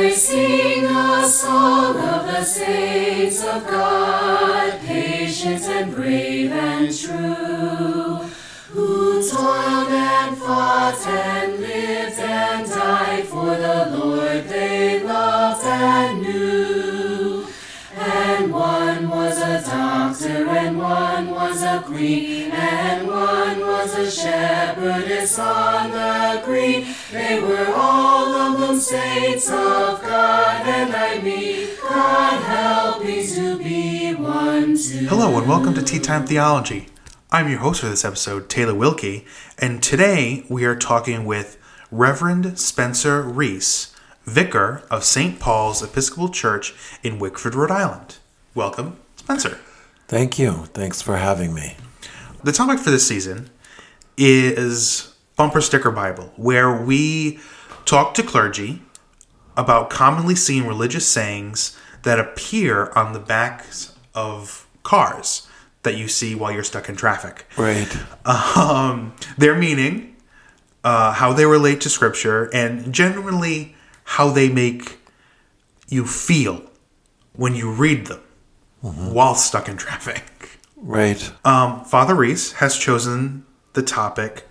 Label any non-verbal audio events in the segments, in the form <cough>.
I sing a song of the saints of God, patient and brave and true, who toiled and fought and lived and died for the Lord they loved and knew. And one was a doctor, and one was a queen, and one was a shepherdess on the green. They were all of them saints of God, and I mean, God help me to be one too. Hello and welcome to Tea Time Theology. I'm your host for this episode, Taylor Wilkie, and today we are talking with Reverend Spencer Reece, Vicar of St. Paul's Episcopal Church in Wickford, Rhode Island. Welcome, Spencer. Thank you. Thanks for having me. The topic for this season is Bumper Sticker Bible, where we talk to clergy about commonly seen religious sayings that appear on the backs of cars that you see while you're stuck in traffic. Right. Um, their meaning, uh, how they relate to Scripture, and generally how they make you feel when you read them while stuck in traffic. Right. Um, Father Reece has chosen the topic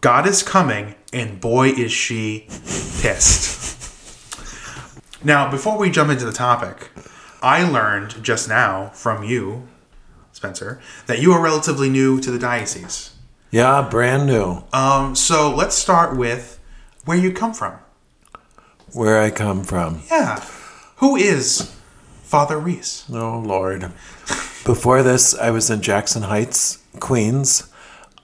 God is coming, and boy, is she pissed. now, before we jump into the topic, I learned just now from you, Spencer, that you are relatively new to the diocese. Yeah, brand new. Um, so let's start with where you come from. Where I come from. Yeah. Who is Father Reece? Oh, Lord. Before this, I was in Jackson Heights, Queens.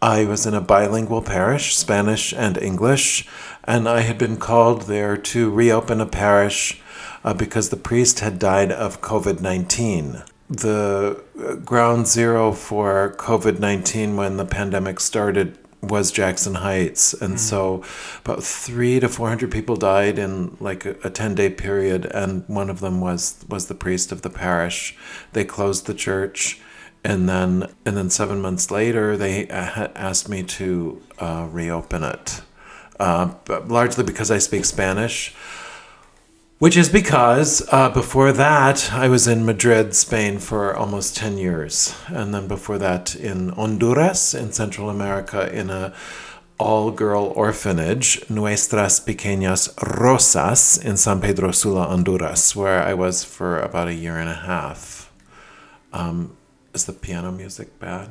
I was in a bilingual parish, Spanish and English, and I had been called there to reopen a parish uh, because the priest had died of COVID 19. The uh, ground zero for COVID 19 when the pandemic started was Jackson Heights. And so about three to 400 people died in like a, a 10 day period. And one of them was, was the priest of the parish. They closed the church. And then, and then seven months later, they uh, asked me to uh, reopen it, uh, largely because I speak Spanish. Which is because uh, before that, I was in Madrid, Spain for almost 10 years. And then before that, in Honduras, in Central America, in a all girl orphanage, Nuestras Pequeñas Rosas, in San Pedro Sula, Honduras, where I was for about a year and a half. Um, is the piano music bad?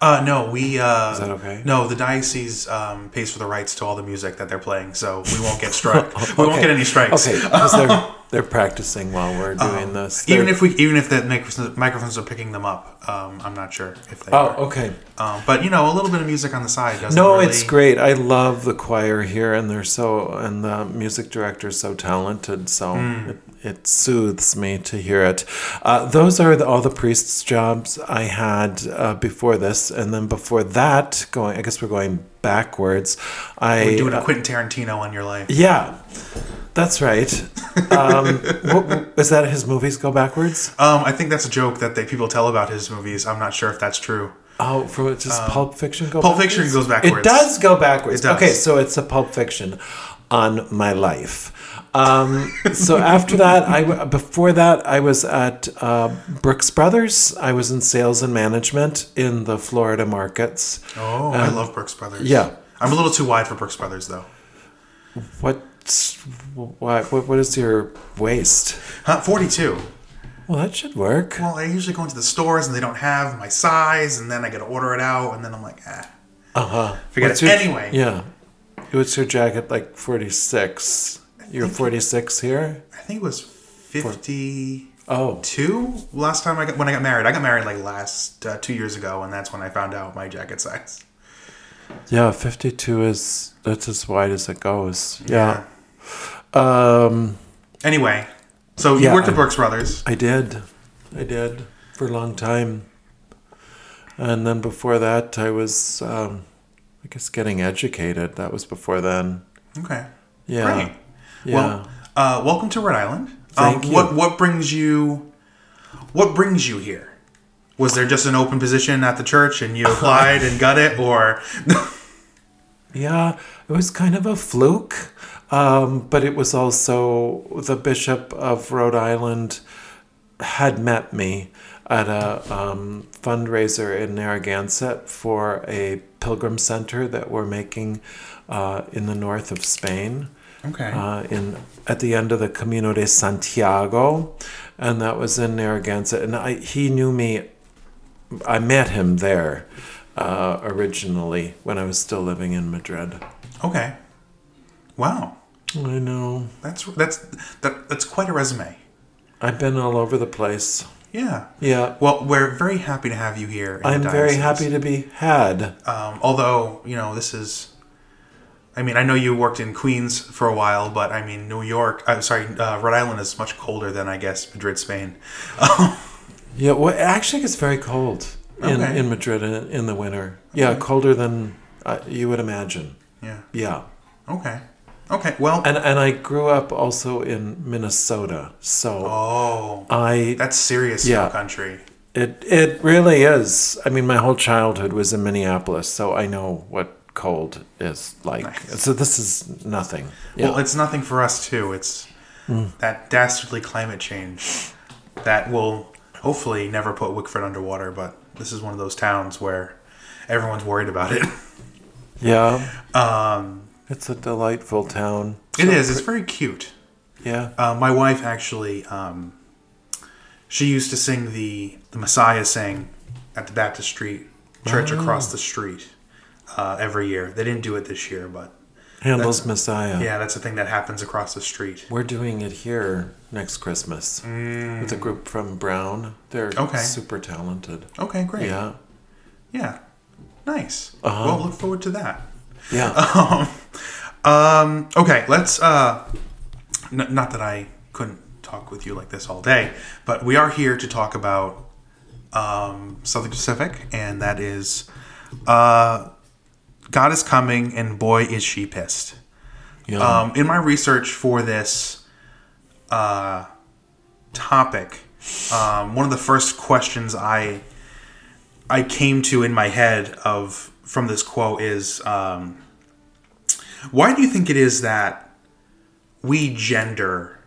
Uh, no, we. Uh, Is that okay? No, the diocese um, pays for the rights to all the music that they're playing, so we won't get struck. <laughs> We won't get any strikes. Okay, because they're, <laughs> they're practicing while we're doing this. Even They're- if we, even if the microphones, microphones are picking them up, um, I'm not sure if they. Oh, are. okay. Um, but you know, a little bit of music on the side doesn't. No, really- it's great. I love the choir here, and they're so and the music director is so talented. So it, it soothes me to hear it. Uh, those are the, all the priests' jobs I had uh, before this, and then before that, going. I guess we're going backwards. I We're doing a uh, Quentin Tarantino on your life. yeah, that's right. Um, what, is that his movies go backwards? Um, I think that's a joke that they people tell about his movies. I'm not sure if that's true. Oh, for does Pulp Fiction go? Pulp backwards? Fiction goes backwards. It does go backwards. It does. Okay, so it's a Pulp Fiction on my life. Um, so <laughs> after that, I before that I was at uh, Brooks Brothers. I was in sales and management in the Florida markets. Oh, I love Brooks Brothers. Um, yeah. I'm a little too wide for Brooks Brothers though. What's what? What, what is your waist? Huh, 42. Well, that should work. Well, I usually go into the stores and they don't have my size, and then I got to order it out, and then I'm like, ah. Uh huh. Forget it. Anyway. Yeah. What's your jacket like? Forty six. You're forty six here. I think it was 50. Oh. Two? last time I got when I got married. I got married like last uh, two years ago, and that's when I found out my jacket size. Yeah, 52 is that's as wide as it goes. Yeah. Um Anyway, so you Yeah, worked at Brooks Brothers. I did. I did for a long time. And then before that I was um I guess getting educated. That was before then. Okay. Yeah. Great. Yeah. Well, uh, welcome to Rhode Island. Thank um, you. What what brings you? What brings you here? Was there just an open position at the church and you <laughs> applied and got it, or <laughs> Yeah, it was kind of a fluke, um, but it was also the Bishop of Rhode Island had met me at a um, fundraiser in Narragansett for a pilgrim center that we're making uh, in the north of Spain. Okay. Uh, in at the end of the Camino de Santiago, and that was in Narragansett. And I, he knew me. I met him there uh, originally when I was still living in Madrid. Okay. Wow. I know. That's that's that, that's quite a resume. I've been all over the place. Yeah. Yeah. Well, we're very happy to have you here. I'm very happy to be had. Um, although you know this is, I mean, I know you worked in Queens for a while, but I mean, New York. I'm sorry, uh, Rhode Island is much colder than I guess Madrid, Spain. <laughs> Yeah, well, it actually gets very cold in, Okay. in Madrid in, in the winter. Yeah, colder than uh, you would imagine. Yeah. Yeah. Okay. Okay. Well. And and I grew up also in Minnesota, so oh, I that's serious Yeah. country. it it really is. I mean, my whole childhood was in Minneapolis, so I know what cold is like. Nice. So this is nothing. Yeah. Well, it's nothing for us too. It's mm. that dastardly climate change that will hopefully never put Wickford underwater. But this is one of those towns where everyone's worried about it. <laughs> yeah. Um, It's a delightful town. it is. It's very cute. Yeah. Uh, my wife actually, um, she used to sing the the Messiah sing at the Baptist Street Church across the street uh, every year. They didn't do it this year, but Handel's Messiah. yeah, that's a thing that happens across the street. We're doing it here next Christmas with a group from Brown. They're Mm. Okay. super talented. Okay, great. Yeah. Yeah. Nice. Uh-huh. Well, look forward to that. Yeah. <laughs> Um, okay, let's. Uh, n- not that I couldn't talk with you like this all day, but we are here to talk about um, something specific, and that is uh, God is coming, and boy, is she pissed. yeah. Um, in my research for this uh, topic, um, one of the first questions I I came to in my head of from this quote is um, why do you think it is that we gender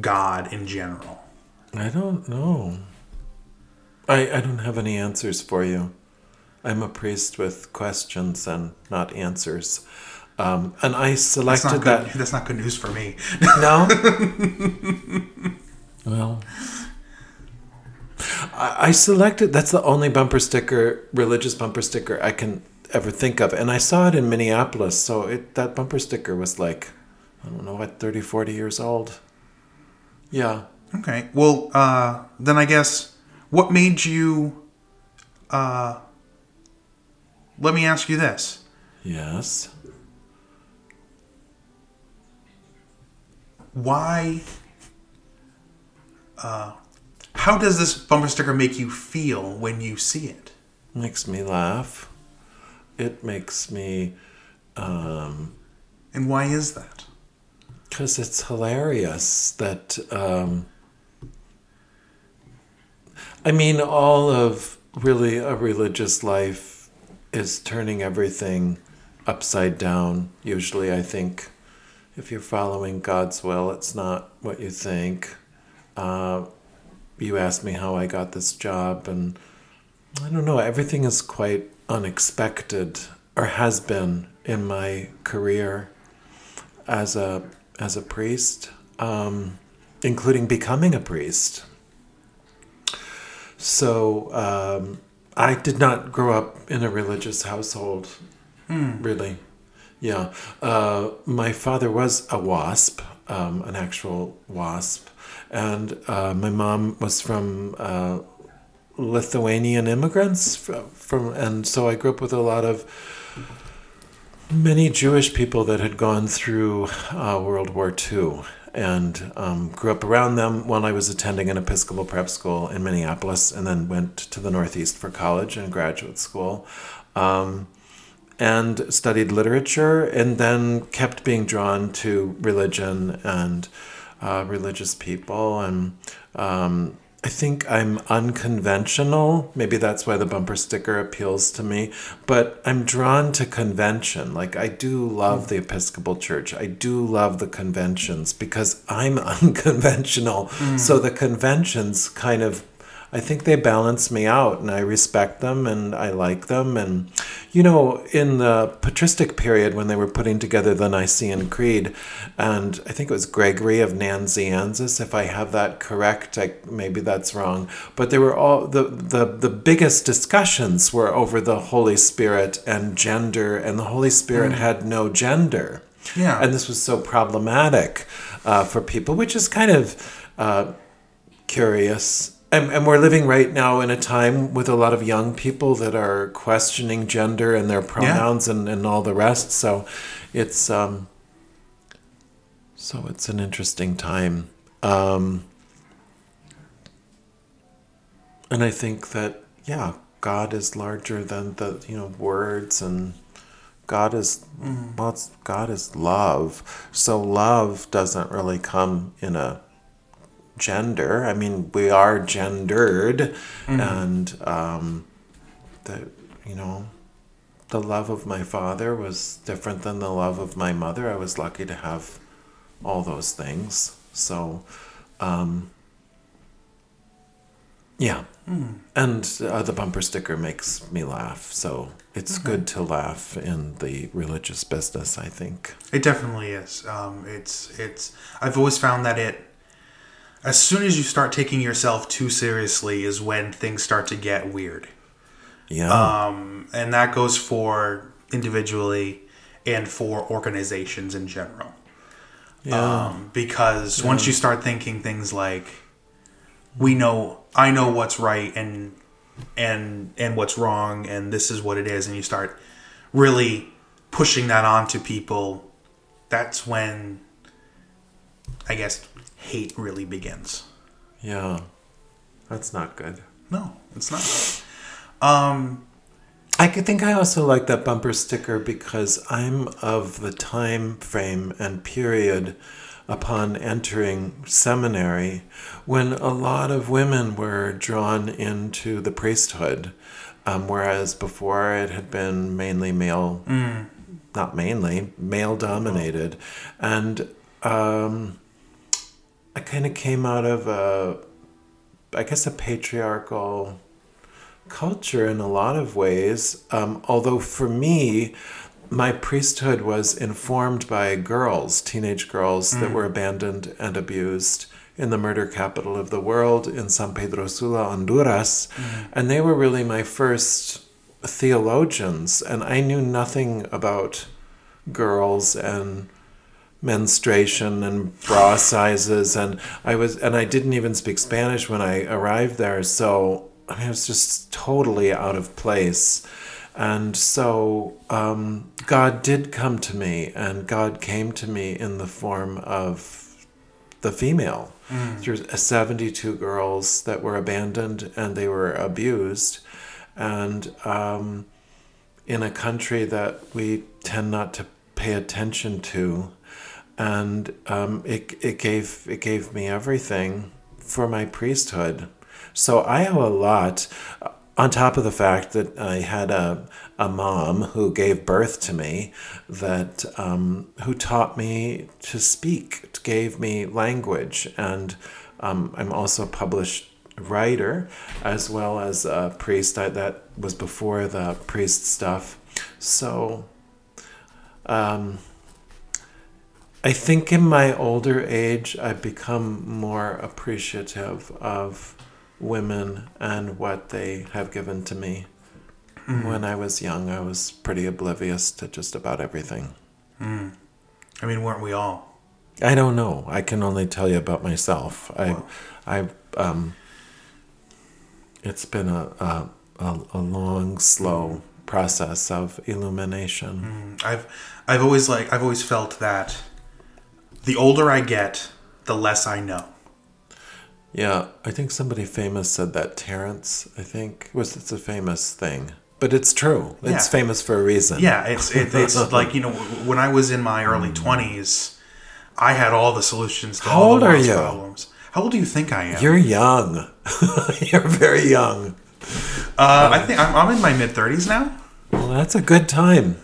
God in general? I don't know. I, I don't have any answers for you. I'm a priest with questions and not answers. Um, and I selected good. that. <laughs> That's not good news for me. No? <laughs> well. I, selected, that's the only bumper sticker, religious bumper sticker I can ever think of. And I saw it in Minneapolis. So it, that bumper sticker was like, I don't know, what, 30, 40 years old? Yeah. Okay. Well, uh, then I guess what made you? Uh, let me ask you this: Yes. Why? Uh, how does this bumper sticker make you feel when you see it? Makes me laugh. It makes me, um, And why is that? because it's hilarious that, um, I mean, all of really a religious life is turning everything upside down. Usually, I think if you're following God's will, it's not what you think. Uh, you asked me how I got this job, and I don't know, everything is quite unexpected, or has been in my career as a as a priest, um, including becoming a priest. So um, I did not grow up in a religious household, really. Yeah, uh, my father was a wasp, um, an actual wasp, and uh, my mom was from uh, Lithuanian immigrants from, from, and so I grew up with a lot of many Jewish people that had gone through uh, World War II and um, grew up around them while I was attending an Episcopal prep school in Minneapolis and then went to the Northeast for college and graduate school. Um, and studied literature and then kept being drawn to religion and uh, religious people and um, I think I'm unconventional. Maybe that's why the bumper sticker appeals to me. But I'm drawn to convention. Like, I do love the Episcopal Church. I do love the conventions because I'm <laughs> unconventional. So the conventions kind of, I think they balance me out and I respect them and I like them. And, you know, in the patristic period when they were putting together the Nicene Creed, and I think it was Gregory of Nazianzus, if I have that correct, I, maybe that's wrong. But there were all the, the, the biggest discussions were over the Holy Spirit and gender, and the Holy Spirit had no gender. Yeah. And this was so problematic uh, for people, which is kind of uh, curious. And, and we're living right now in a time with a lot of young people that are questioning gender and their pronouns and, and all the rest. So it's um, so it's an interesting time. Um, and I think that yeah, God is larger than the you know words and God is well, God is love. So love doesn't really come in a gender. I mean, we are gendered, and um, the you know, the love of my father was different than the love of my mother. I was lucky to have all those things. So, um, yeah. And uh, the bumper sticker makes me laugh. So it's good to laugh in the religious business, I think. It definitely is. Um, it's it's. I've always found that it. As soon as you start taking yourself too seriously, is when things start to get weird. Yeah. Um, and that goes for individually and for organizations in general. yeah. Um, because once you start thinking things like, we know, I know what's right and and and what's wrong, and this is what it is, and you start really pushing that onto people, that's when, I guess, hate really begins. yeah. That's not good. No, it's not. Um, I think I also like that bumper sticker because I'm of the time frame and period upon entering seminary when a lot of women were drawn into the priesthood, um, whereas before it had been mainly male, not mainly, male dominated. And um, I kind of came out of a, I guess, a patriarchal culture in a lot of ways. Um, although for me, my priesthood was informed by girls, teenage girls that were abandoned and abused in the murder capital of the world in San Pedro Sula, Honduras. And they were really my first theologians. And I knew nothing about girls and menstruation and bra sizes and I was and I didn't even speak Spanish when I arrived there so I, mean, I was just totally out of place. And so um, God did come to me and God came to me in the form of the female. There's 72 girls that were abandoned and they were abused. And um, in a country that we tend not to pay attention to and um, it, it gave it gave me everything for my priesthood. So i owe a lot uh, on top of the fact that i had a, a mom who gave birth to me that um, who taught me to speak gave me language and um, i'm also a published writer as well as a priest. I, that was before the priest stuff. So um, I think in my older age, I've become more appreciative of women and what they have given to me. Mm. When I was young, I was pretty oblivious to just about everything. Mm. I mean, weren't we all? I don't know. I can only tell you about myself. I, I, um, it's been a, a, a, a long, slow mm. process of illumination. I've I've always like I've always felt that the older I get, the less I know. Yeah, I think somebody famous said that. Terrence, I think, was it's a famous thing, but it's true. It's Yeah. famous for a reason. Yeah, it's it, it's <laughs> like you know when I was in my early twenties, I had all the solutions to How all old the are you? problems. How old do you think I am? You're young. <laughs> You're very young. uh, I think I'm, I'm in my mid 30s now. Well, that's a good time.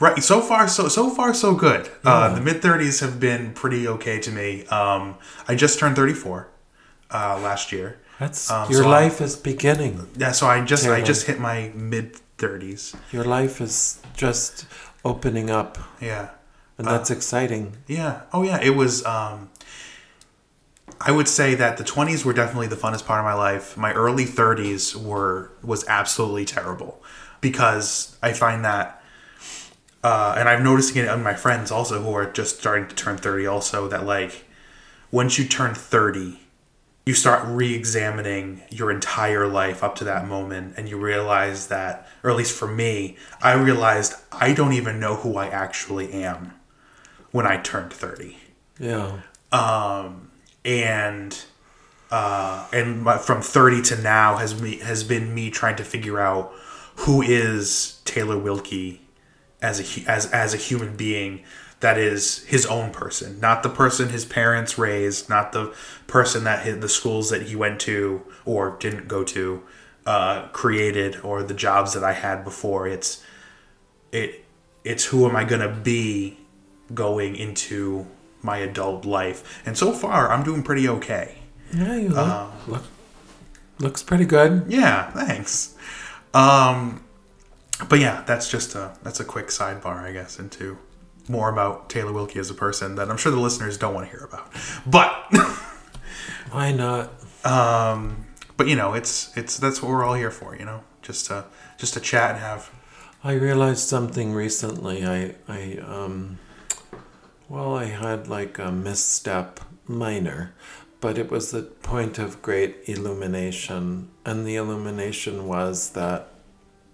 Right. So far, so so far, so good. Uh, the mid 30s have been pretty okay to me. Um, I just turned 34 uh, last year. That's Um, your so I- life is beginning. Yeah. So I just I just hit my mid 30s. Your life is just opening up, Yeah. and that's exciting. Yeah. Oh, yeah. It was. Um, I would say that the 20s were definitely the funnest part of my life. My early 30s were was absolutely terrible because I find that, uh, and I'm noticing it on my friends also who are just starting to turn 30. Also, that like once you turn 30, you start re-examining your entire life up to that moment, and you realize that, or at least for me, I realized I don't even know who I actually am when I turned 30 Yeah. um and uh, and my, from 30 to now has me has been me trying to figure out who is Taylor Wilkie as a as as a human being that is his own person, not the person his parents raised, not the person that hit the schools that he went to or didn't go to uh, created or the jobs that I had before. It's it it's who am I gonna be going into my adult life, and so far I'm doing pretty okay. Yeah, you look, Uh, look looks pretty good. Yeah, thanks. Um, but yeah, that's just a that's a quick sidebar, I guess, into more about Taylor Wilkie as a person that I'm sure the listeners don't want to hear about. But <laughs> Why not? um, but you know, it's it's that's what we're all here for, you know, just to just to chat and have. I realized something recently. I I um well, I had like a misstep minor, but it was the point of great illumination, and the illumination was that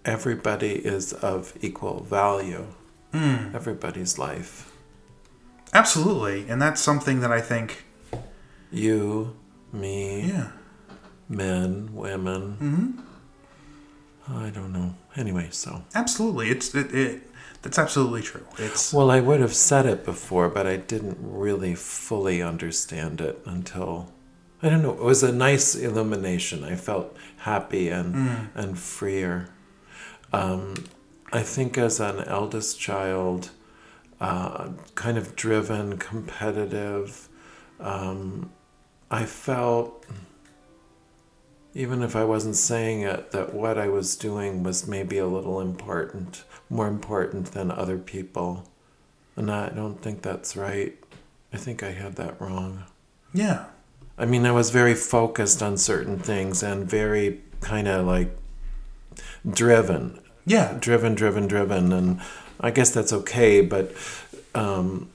everybody is of equal value. Everybody's life. Absolutely, and that's something that I think. You, me, Yeah. men, women. Mm-hmm. I don't know. Anyway, so. Absolutely, it's it, it that's absolutely true. It's Well, I would have said it before, but I didn't really fully understand it until I don't know. It was a nice illumination. I felt happy and and freer. Um, I think as an eldest child, uh, kind of driven, competitive, um, I felt. Even if I wasn't saying it, that what I was doing was maybe a little important, more important than other people. And I don't think that's right. I think I had that wrong. yeah. I mean, I was very focused on certain things and very kind of like driven, Yeah. driven, driven, driven. And I guess that's okay, but um,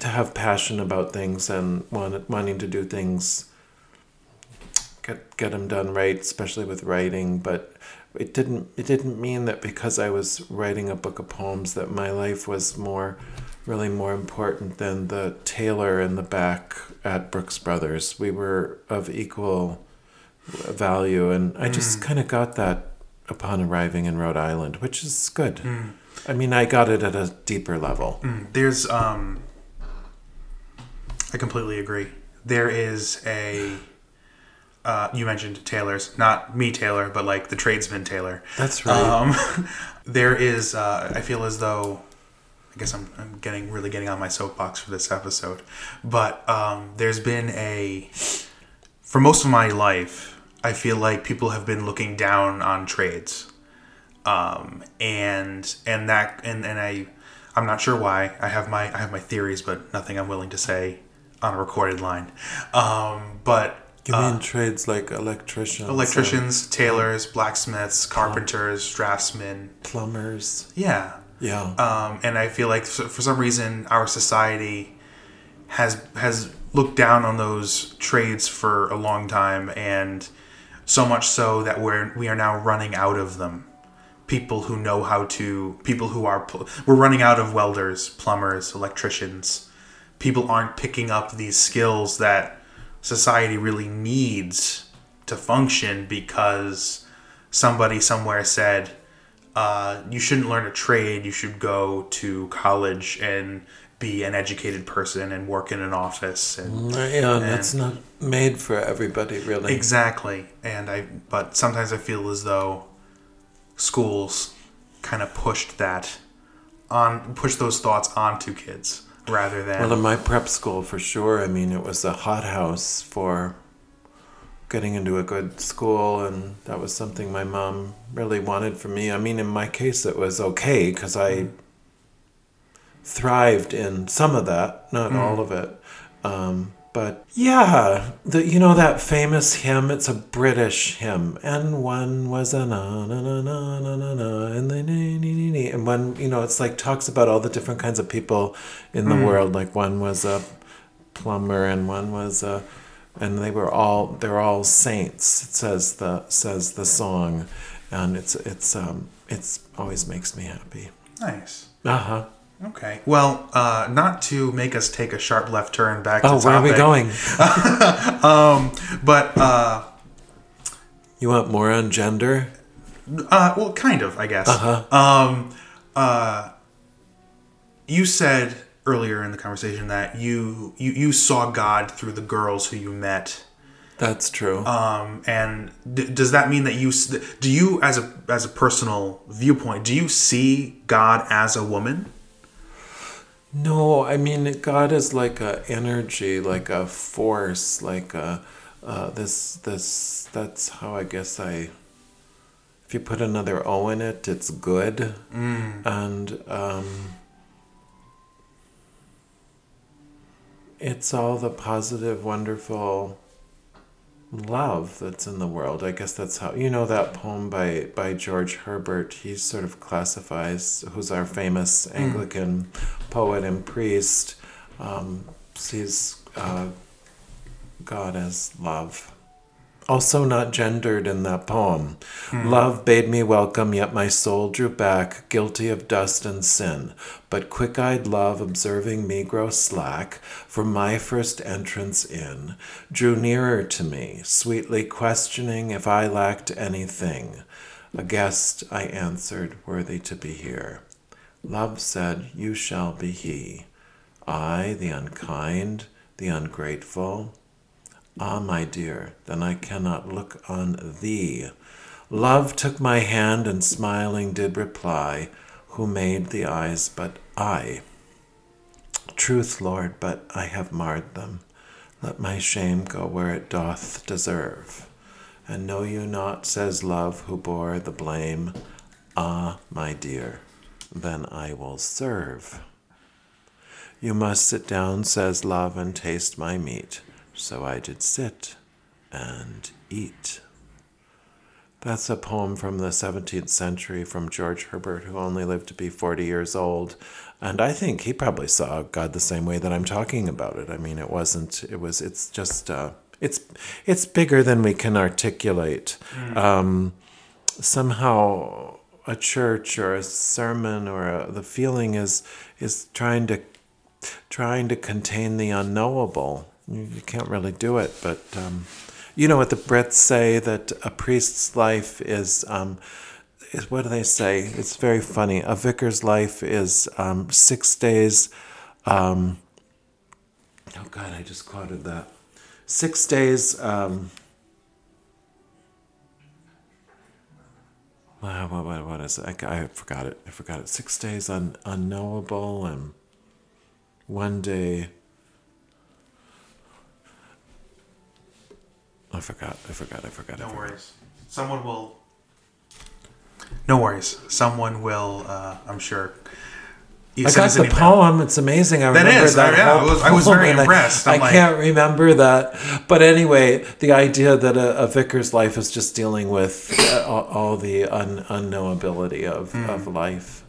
to have passion about things and want, wanting to do things, get get them done right, especially with writing. But it didn't it didn't mean that because I was writing a book of poems that my life was more really more important than the tailor in the back at Brooks Brothers. We were of equal value, and I just kind of got that upon arriving in Rhode Island, which is good. I mean, I got it at a deeper level. There's um I completely agree. There is a uh, you mentioned Taylor's, not me Taylor, but like the tradesman tailor. That's right. Um, <laughs> there is uh, I feel as though I guess I'm, I'm getting really getting on my soapbox for this episode, but um, there's been a for most of my life I feel like people have been looking down on trades. Um, and and that and, and I I'm not sure why. I have my I have my theories but nothing I'm willing to say on a recorded line. Um, but you mean trades like electricians, electricians tailors blacksmiths carpenters draftsmen. plumbers? yeah. Yeah. um, and I feel like for for some reason our society has has looked down on those trades for a long time, and so much so that we're we are now running out of them. People who know how to, people who are, we're running out of welders, plumbers, electricians. People aren't picking up these skills that society really needs to function because somebody somewhere said, uh, you shouldn't learn a trade. You should go to college and be an educated person and work in an office and mm, Yeah, and it's not made for everybody, really. exactly and i but sometimes i feel as though schools kind of pushed that on pushed those thoughts onto kids rather than Well, in my prep school, for sure. I mean, it was a hothouse for getting into a good school, and that was something my mom really wanted for me. I mean, in my case, it was okay because I mm. Thrived in some of that, not all of it. Um, but yeah, the, you know that famous hymn. It's a British hymn, and one was a na na na na na na na, and the nee, nee, nee, nee. and one you know it's like talks about all the different kinds of people in the world. Like one was a plumber, and one was a, and they were all they're all saints. It says the says the song, and it's it's um it's always makes me happy. nice Uh huh. Okay well uh not to make us take a sharp left turn back to Oh, where are we topic, going? <laughs> um but uh You want more on gender? Uh, well, kind of, I guess. Uh-huh. Um, uh, you said earlier in the conversation that you, you you saw God through the girls who you met. That's true. Um, and d- does that mean that you do you as a as a personal viewpoint do you see God as a woman? No, I mean God is like a energy, like a force, like a uh, this this. That's how I guess I. If you put another O in it, it's good, and um, it's all the positive, wonderful love that's in the world. I guess that's how you know that poem by by George Herbert. He sort of classifies who's our famous Anglican poet and priest. Um, sees uh, God as love. Also, not gendered in that poem. Love bade me welcome, yet my soul drew back, guilty of dust and sin. But quick eyed love, observing me grow slack from my first entrance in, drew nearer to me, sweetly questioning if I lacked anything. A guest, I answered, worthy to be here. Love said, You shall be he. I, the unkind, the ungrateful, Ah, my dear, then I cannot look on thee. Love took my hand and smiling did reply, Who made the eyes but I? Truth, Lord, but I have marred them. Let my shame go where it doth deserve. And know you not, says love, who bore the blame, Ah, my dear, then I will serve. You must sit down, says love, and taste my meat. So I did sit and eat. That's a poem from the 17th century from George Herbert, who only lived to be 40 years old. And I think he probably saw God the same way that I'm talking about it. I mean, it wasn't, it was, it's just, uh, it's, it's bigger than we can articulate. Um, somehow a church or a sermon or a, the feeling is, is trying to trying to contain the unknowable. You, can't really do it, but um, you know what the Brits say that a priest's life is. Um, is what do they say? It's very funny. A vicar's life is um, six days. Um, oh God, I just quoted that. Six days. Um, what, what, what is it? I, I forgot it. I forgot it. Six days un, unknowable and one day I forgot, I forgot, I forgot. I No forgot. worries. Someone will. No worries. Someone will. Uh, I'm sure. I got the poem. It's amazing. I That remember is, that. yeah, I was- I was very impressed. I, I'm like- can't remember that, but anyway, the idea that a, a vicar's life is just dealing with uh, all, all the un, unknowability of, Hmm. of life.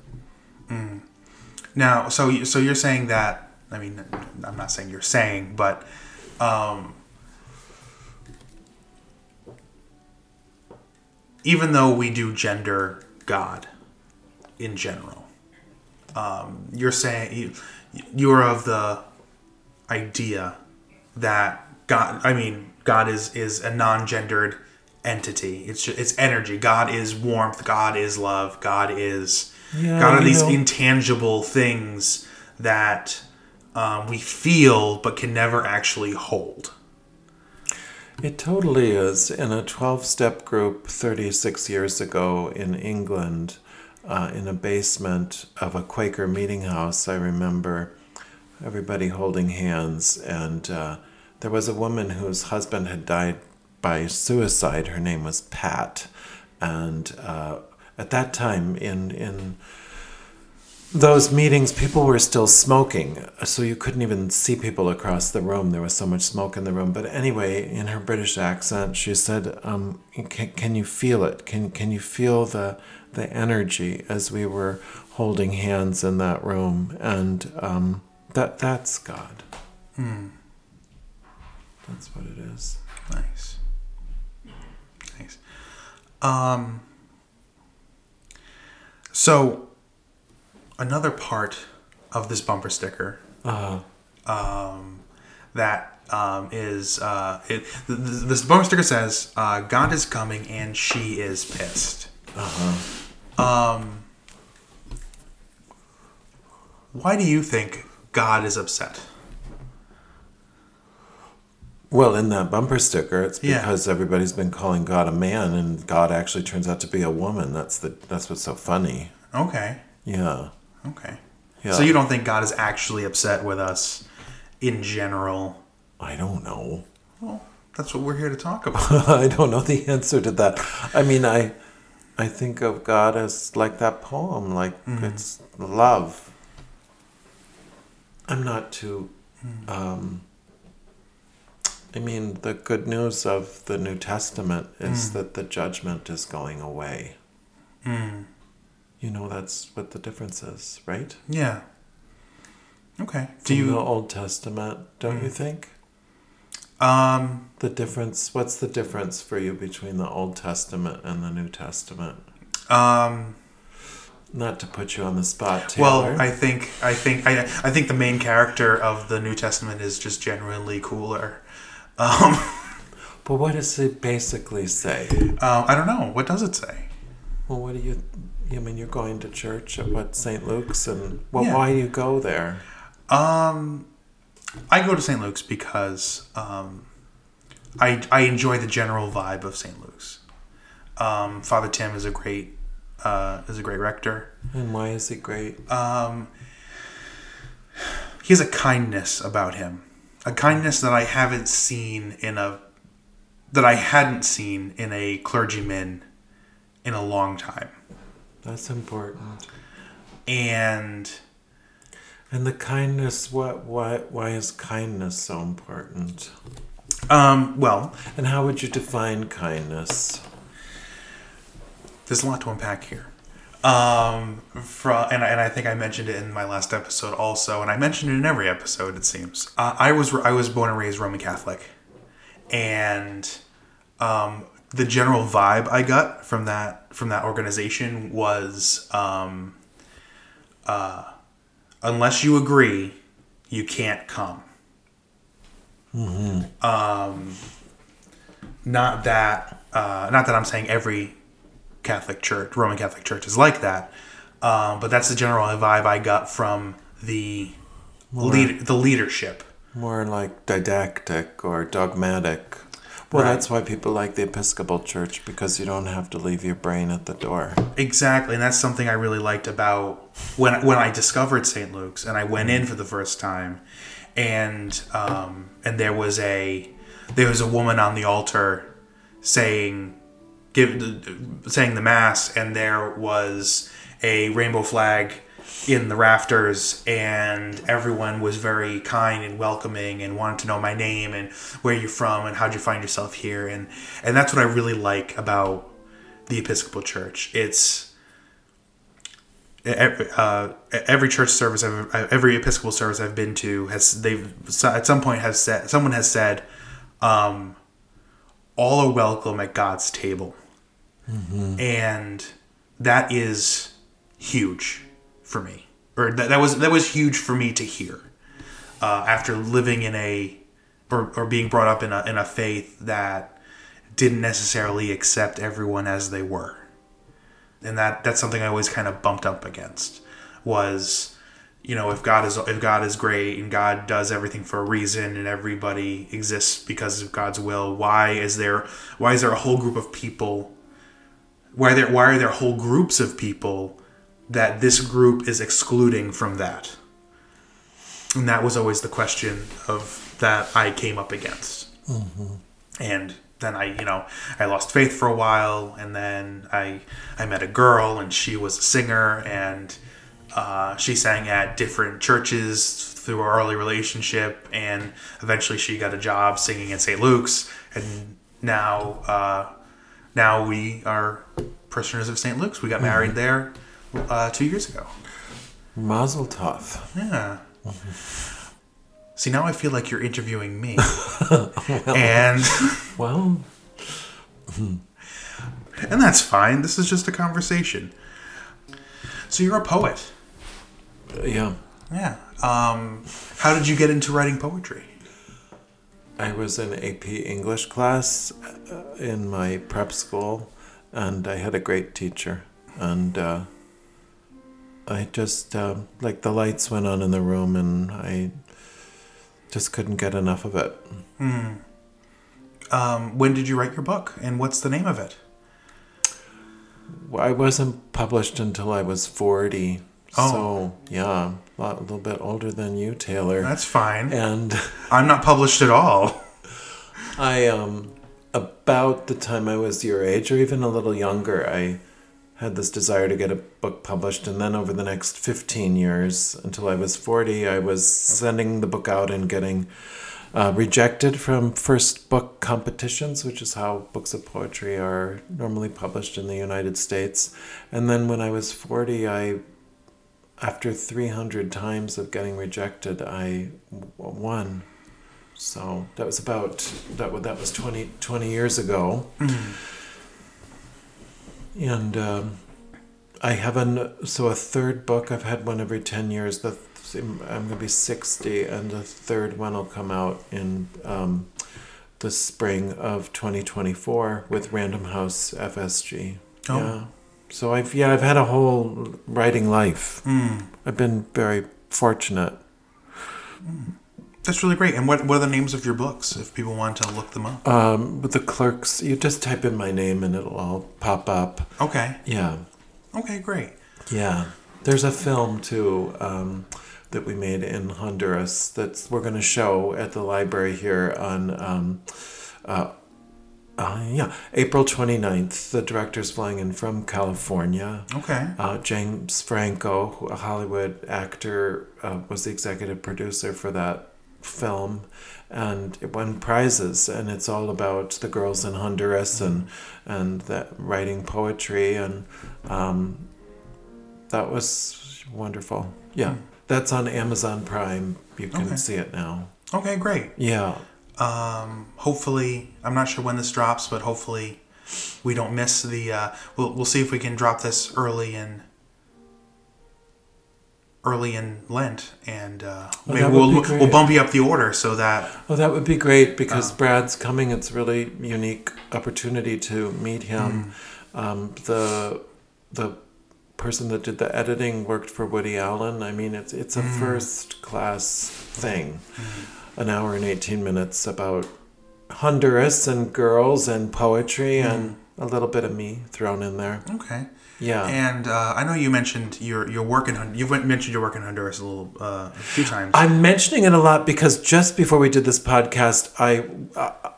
Now, so so you're saying that? I mean, I'm not saying you're saying, but um, even though we do gender God in general, um, you're saying you, you're of the idea that God. I mean, God is is a non-gendered entity. It's just, it's energy. God is warmth. God is love. God is Yeah, God are these know- intangible things that um, we feel but can never actually hold. It totally is. In a 12 step group 36 years ago in England, uh, in a basement of a Quaker meeting house, I remember everybody holding hands. And uh, there was a woman whose husband had died by suicide. Her name was Pat. And uh, at that time, in, in those meetings, people were still smoking, so you couldn't even see people across the room. There was so much smoke in the room. But anyway, in her British accent, she said, um, can, "Can you feel it? Can can you feel the the energy as we were holding hands in that room?" And um, that that's God. That's what it is. Nice. Nice. Um, so, another part of this bumper sticker Uh, um, that um, is uh, it, th- th- this bumper sticker says, uh, "God is coming and she is pissed." Uh-huh. Um, why do you think God is upset? well, in that bumper sticker, it's Yeah. because everybody's been calling God a man, and God actually turns out to be a woman. That's the that's what's so funny. Okay. Yeah. Okay. Yeah. So you don't think God is actually upset with us in general? I don't know. Well, that's what we're here to talk <laughs> about. I don't know the answer to that. I mean, I I think of God as like that poem, like mm-hmm. it's love. I'm not too. Mm. Um, I mean, the good news of the New Testament is mm. that the judgment is going away. Mm. You know, that's what the difference is, right? yeah. Okay. Do From the Old Testament, don't you think? um The difference. What's the difference for you between the Old Testament and the New Testament? um Not to put you on the spot, well, I think I think I I think the main character of the New Testament is just genuinely cooler. Um, <laughs> but what does it basically say? um I don't know. What does it say? Well, what do you? I mean, you're going to church at what St. Luke's, and well, Yeah. why do you go there? Um, I go to St. Luke's because um, I I enjoy the general vibe of St. Luke's. Um, Father Tim is a great uh, is a great rector. And why is it great? Um, he has a kindness about him, a kindness that I haven't seen in a that I hadn't seen in a clergyman in a long time, That's important. and And the kindness. What? Why? Why is kindness so important? um, well, And how would you define kindness? there's a lot to unpack here. Um, from and I, and I think I mentioned it in my last episode also, and I mentioned it in every episode. It seems uh, I was I was born and raised Roman Catholic, and um, the general vibe I got from that from that organization was um, uh, unless you agree, you can't come. Um, not that uh, not that I'm saying every Catholic Church, Roman Catholic Church, is like that. Um, but that's the general vibe I got from the lead, the leadership. More like didactic or dogmatic. Well, Right. that's why people like the Episcopal Church because you don't have to leave your brain at the door. Exactly, and that's something I really liked about when when I discovered St. Luke's and I went in for the first time, and um, and there was a there was a woman on the altar saying give saying the mass, and there was a rainbow flag in the rafters and everyone was very kind and welcoming and wanted to know my name and where you're from and how'd you find yourself here. And and that's what I really like about the Episcopal Church. It's every, uh, every church service, I've, every Episcopal service I've been to has they've at some point has said someone has said, um, all are welcome at God's table, and that is huge for me, or that, that was that was huge for me to hear uh, after living in a or, or being brought up in a in a faith that didn't necessarily accept everyone as they were and that that's something I always kind of bumped up against was you know, if God is if God is great and God does everything for a reason and everybody exists because of God's will, why is there why is there a whole group of people? Why are there why are there whole groups of people that this group is excluding from that? And that was always the question of that I came up against. And then I, you know, I lost faith for a while, and then I I met a girl, and she was a singer, and uh, she sang at different churches through our early relationship, and eventually she got a job singing at St. Luke's, and now uh, now we are prisoners of St. Luke's. We got married there uh, two years ago. Mazel tov. Yeah. See, now I feel like you're interviewing me, <laughs> and <laughs> Well, <laughs> and that's fine. This is just a conversation. So you're a poet. yeah. Yeah. Um, how did you get into writing poetry? I was in AP English class uh, in my prep school, and I had a great teacher. And uh, I just, uh, like, the lights went on in the room, and I just couldn't get enough of it. Um, when did you write your book, and what's the name of it? I wasn't published until I was 40. Oh. So, yeah, a, lot, a little bit older than you, Taylor. That's fine. and <laughs> I'm not published at all. I, um, about the time I was your age, or even a little younger, I had this desire to get a book published. And then over the next 15 years, until I was 40, I was sending the book out and getting uh, rejected from first book competitions, which is how books of poetry are normally published in the United States. And then when I was 40, I after 300 times of getting rejected, I won. So that was about that. That was 20, 20 years ago. And um, I have an so a third book. I've had one every ten years. The I'm going to be sixty, and the third one will come out in um, the spring of 2024 with Random House FSG. Oh. Yeah. So I've yeah I've had a whole writing life. Hmm. I've been very fortunate. That's really great. And what what are the names of your books if people want to look them up? Um, with the clerks, you just type in my name and it'll all pop up. Okay. Yeah, Okay, great. yeah. There's a film too um, that we made in Honduras that we're going to show at the library here on. Um, uh, uh, yeah, April 29th. The director's flying in from California. Okay. Uh, James Franco, a Hollywood actor, uh, was the executive producer for that film, and it won prizes. And it's all about the girls in Honduras and and that writing poetry, and um, that was wonderful. Yeah, that's on Amazon Prime. You can Okay. see it now. Okay, great. Yeah, Um, hopefully, I'm not sure when this drops, but hopefully, we don't miss the. Uh, we'll we'll see if we can drop this early in. Early in Lent, and uh, Oh, maybe we'll we'll bump you up the order so that Well, that would be great because uh. Brad's coming. It's a really unique opportunity to meet him. Mm. Um, the the person that did the editing worked for Woody Allen. I mean, it's it's a mm. first class thing. Mm. An hour and eighteen minutes about Honduras and girls and poetry and a little bit of me thrown in there. okay. Yeah. And uh, I know you mentioned your your work in you've mentioned your work in Honduras a little uh, a few times. I'm mentioning it a lot because just before we did this podcast, I,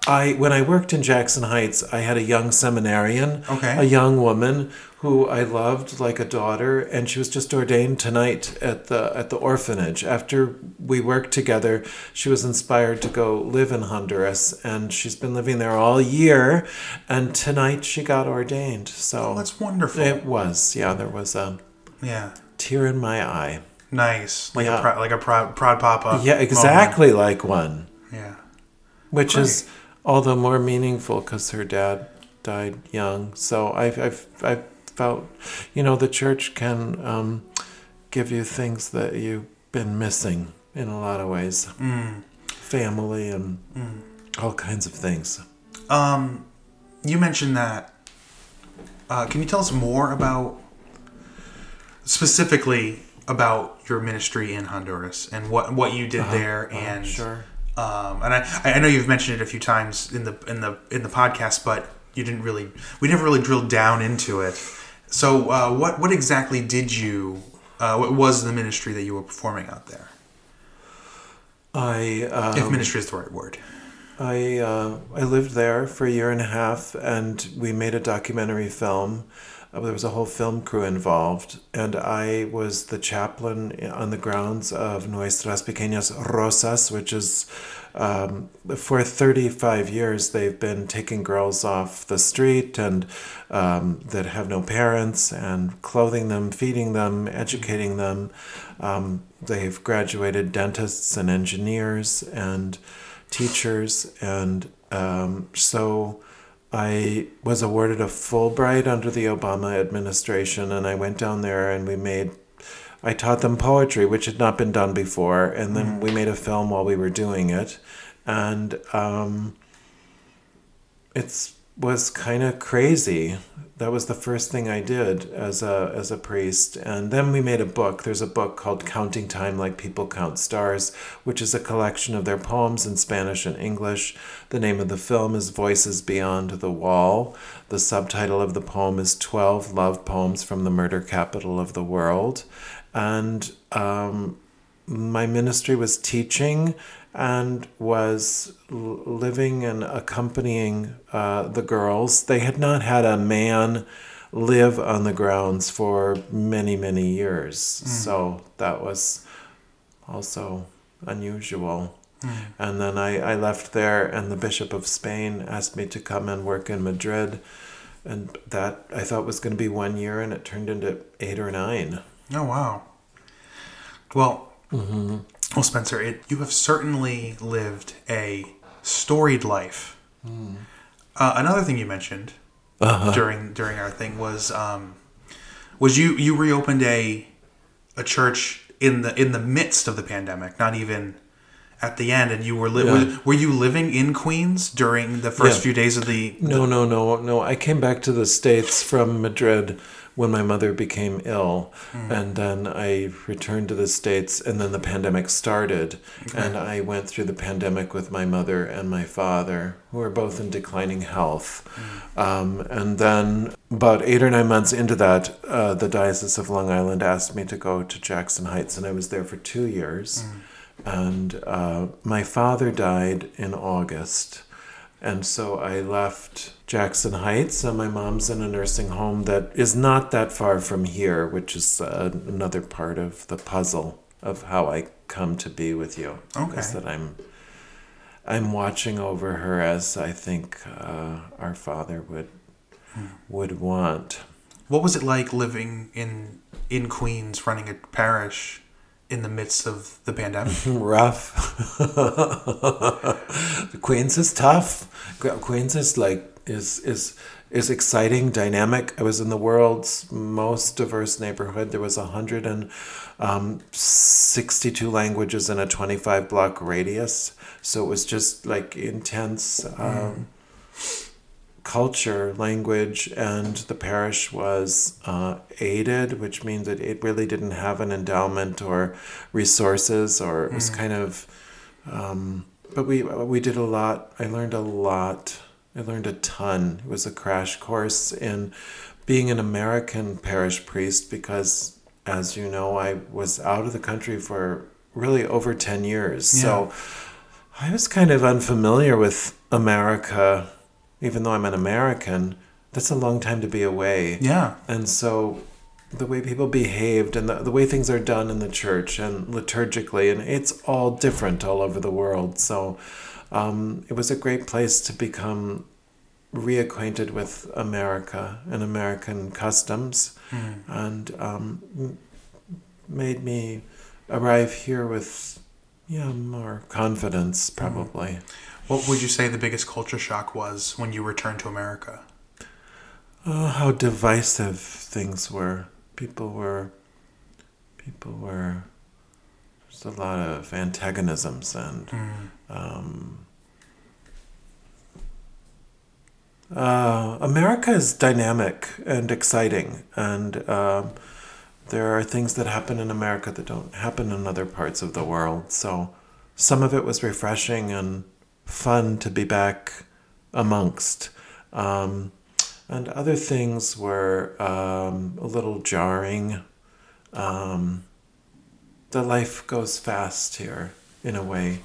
I when I worked in Jackson Heights, I had a young seminarian, Okay. a young woman who I loved like a daughter, and she was just ordained tonight at the at the orphanage. After we worked together, she was inspired to go live in Honduras, and she's been living there all year. And tonight she got ordained. So oh, that's wonderful. it was, yeah, there was a yeah, tear in my eye. nice. Like Yeah. a like a prod, prod papa. Yeah, moment. exactly like one. Yeah. which is all the more meaningful because her dad died young. So I've I've I've felt, you know, the church can um, give you things that you've been missing in a lot of ways, Mm. family and all kinds of things. Um, you mentioned that. Uh, can you tell us more about specifically about your ministry in Honduras and what what you did there, Uh, and sure. um, and I I know you've mentioned it a few times in the in the in the podcast, but you didn't really we never really drilled down into it. So uh, what what exactly did you uh, what was the ministry that you were performing out there? I um, If ministry is the right word. I uh, I lived there for a year and a half, and we made a documentary film. Uh, there was a whole film crew involved, and I was the chaplain on the grounds of Nuestras Pequeñas Rosas, which is um, for 35 years they've been taking girls off the street and um, that have no parents and clothing them, feeding them, educating them. Um, they've graduated dentists and engineers and teachers, and um, so I was awarded a Fulbright under the Obama administration, and I went down there and we made. I taught them poetry, which had not been done before, and then we made a film while we were doing it, and um, it's was kind of crazy. That was the first thing I did as a as a priest, and then we made a book. There's a book called Counting Time Like People Count Stars, which is a collection of their poems in Spanish and English. The name of the film is Voices Beyond the Wall. The subtitle of the poem is 12 Love Poems from the Murder Capital of the World. And um, my ministry was teaching and was living and accompanying uh, the girls. They had not had a man live on the grounds for many, many years. Mm. So that was also unusual. Mm. And then I, I left there, and the Bishop of Spain asked me to come and work in Madrid. And that I thought was going to be one year, and it turned into eight or nine. Oh wow. Well, mm-hmm. Well, Spencer, it, you have certainly lived a storied life. Uh, another thing you mentioned during during our thing was um, was you you reopened a a church in the in the midst of the pandemic, not even at the end, and you were li- Yeah. were, were you living in Queens during the first Yeah. few days of the No, no, no, no. I came back to the States from Madrid when my mother became ill. And then I returned to the States, and then the pandemic started. And I went through the pandemic with my mother and my father, who were both in declining health. Um, and then, about eight or nine months into that, uh, the Diocese of Long Island asked me to go to Jackson Heights, and I was there for two years. And uh, my father died in August. And so I left Jackson Heights, and my mom's in a nursing home that is not that far from here, which is uh, another part of the puzzle of how I come to be with you. Okay. Is that I'm, I'm watching over her as I think uh, our father would, would want. What was it like living in in Queens, running a parish in the midst of the pandemic? <laughs> rough. <laughs> Queens is tough. Queens is like is is is exciting, dynamic. I was in the world's most diverse neighborhood. There was a hundred and um, sixty-two languages in a twenty-five block radius. So it was just like intense. Um, culture, language, and the parish was uh, aided, which means that it really didn't have an endowment or resources, or it was kind of. Um, but we we did a lot. I learned a lot. I learned a ton. It was a crash course in being an American parish priest because, as you know, I was out of the country for really over ten years. So. I was kind of unfamiliar with America, even though I'm an American. That's a long time to be away. Yeah. And so the way people behaved and the, the way things are done in the church and liturgically, and it's all different all over the world. So um, it was a great place to become reacquainted with America and American customs and um, made me arrive here with yeah more confidence probably. What would you say the biggest culture shock was when you returned to America? oh how divisive things were. People were people were there's a lot of antagonisms and um, uh, America is dynamic and exciting, and um there are things that happen in America that don't happen in other parts of the world. So some of it was refreshing and fun to be back amongst. Um, and other things were um, a little jarring. Um, the life goes fast here in a way.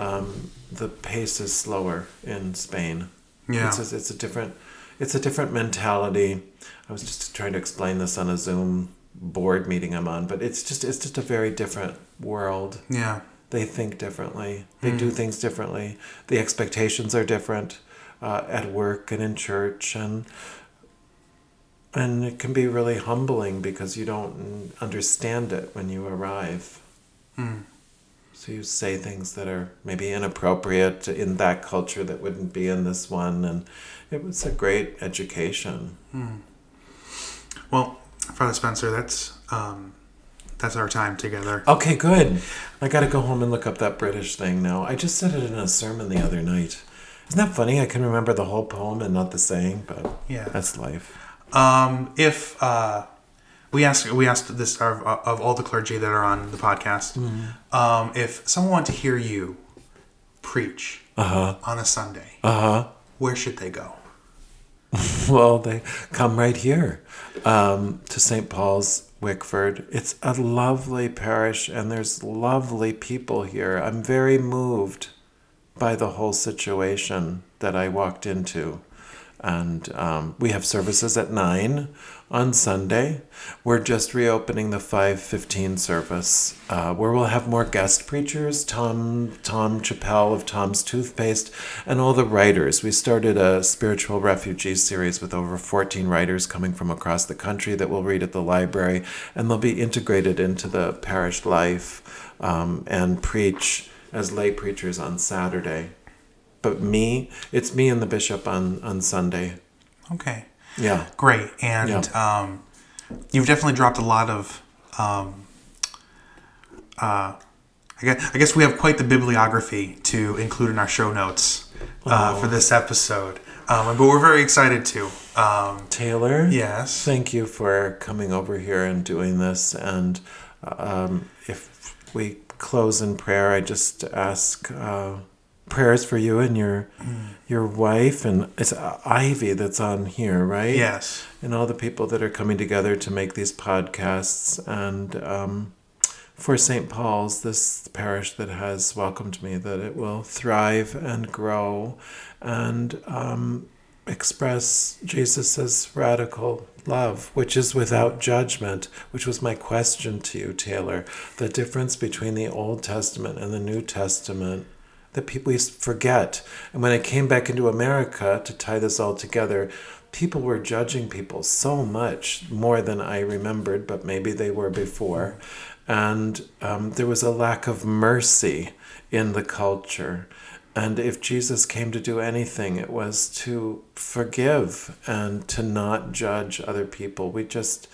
Um, the pace is slower in Spain. Yeah. It's a, it's a different it's a different mentality. I was just trying to explain this on a Zoom board meeting I'm on, but it's just it's just a very different world. Yeah. They think differently. They do things differently. The expectations are different uh, at work and in church, and and it can be really humbling because you don't understand it when you arrive. So you say things that are maybe inappropriate in that culture that wouldn't be in this one, and it was a great education. Well, Father Spencer, that's um, that's our time together. Okay, good. I got to go home and look up that British thing now. I just said it in a sermon the other night. Isn't that funny? I can remember the whole poem and not the saying, but Yeah. that's life. Um, if uh, we asked we asked this of, of all the clergy that are on the podcast, um, if someone wanted to hear you preach on a Sunday, Uh huh. where should they go? <laughs> Well, they come right here um, to St. Paul's, Wickford. It's a lovely parish, and there's lovely people here. I'm very moved by the whole situation that I walked into. And um, we have services at 9 on Sunday. We're just reopening the 5.15 service uh, where we'll have more guest preachers, Tom, Tom Chappell of Tom's Toothpaste, and all the writers. We started a spiritual refugee series with over 14 writers coming from across the country that will read at the library, and they'll be integrated into the parish life um, and preach as lay preachers on Saturday. But me, it's me and the bishop on, on Sunday. Okay, Yeah. great. And um, you've definitely dropped a lot of. Um, uh, I guess, I guess we have quite the bibliography to include in our show notes uh, for this episode. Um, but we're very excited to. Um, Taylor? yes. Thank you for coming over here and doing this. And um, if we close in prayer, I just ask uh, prayers for you and your your wife, and it's Ivy that's on here, right? Yes. And all the people that are coming together to make these podcasts, and um, for St. Paul's, this parish that has welcomed me, that it will thrive and grow, and um, express Jesus' radical love, which is without judgment, which was my question to you, Taylor. The difference between the Old Testament and the New Testament that people used to forget. And when I came back into America to tie this all together, people were judging people so much more than I remembered, but maybe they were before. And um, there was a lack of mercy in the culture. And if Jesus came to do anything, it was to forgive and to not judge other people. We just,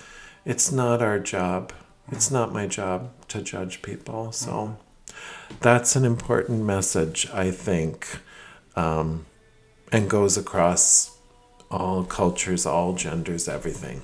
it's not our job. It's not my job to judge people. So that's an important message, I think, um, and goes across all cultures, all genders, everything.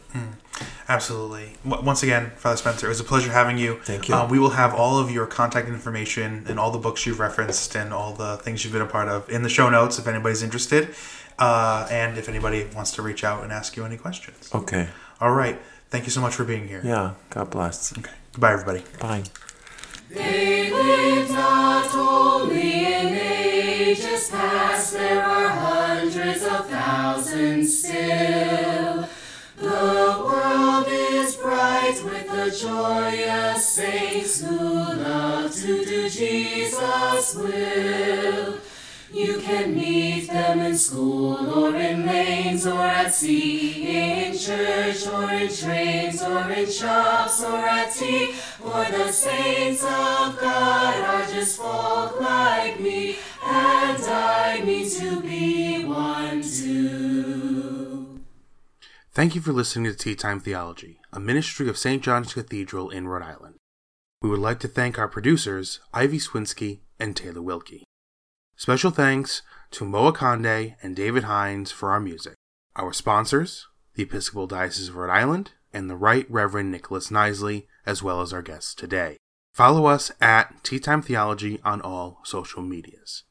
Absolutely. W- Once again, Father Spencer, it was a pleasure having you. Thank you. Uh, we will have all of your contact information and all the books you've referenced and all the things you've been a part of in the show notes if anybody's interested. Uh, and if anybody wants to reach out and ask you any questions. Okay. All right. Thank you so much for being here. Yeah. God bless. Okay. Goodbye, everybody. Bye. They lived not only in ages past, there are hundreds of thousands still. The world is bright with the joyous saints who love to do Jesus' will. You can meet them in school or in lanes or at sea, in church or in trains or in shops or at tea. For the saints of God are just folk like me, and I mean to be one too. Thank you for listening to Tea Time Theology, a ministry of St. John's Cathedral in Rhode Island. We would like to thank our producers, Ivy Swinsky and Taylor Wilkie. Special thanks to Moa Conde and David Hines for our music. Our sponsors, the Episcopal Diocese of Rhode Island and the Right Reverend Nicholas Knisley, as well as our guests today. Follow us at Tea Time Theology on all social medias.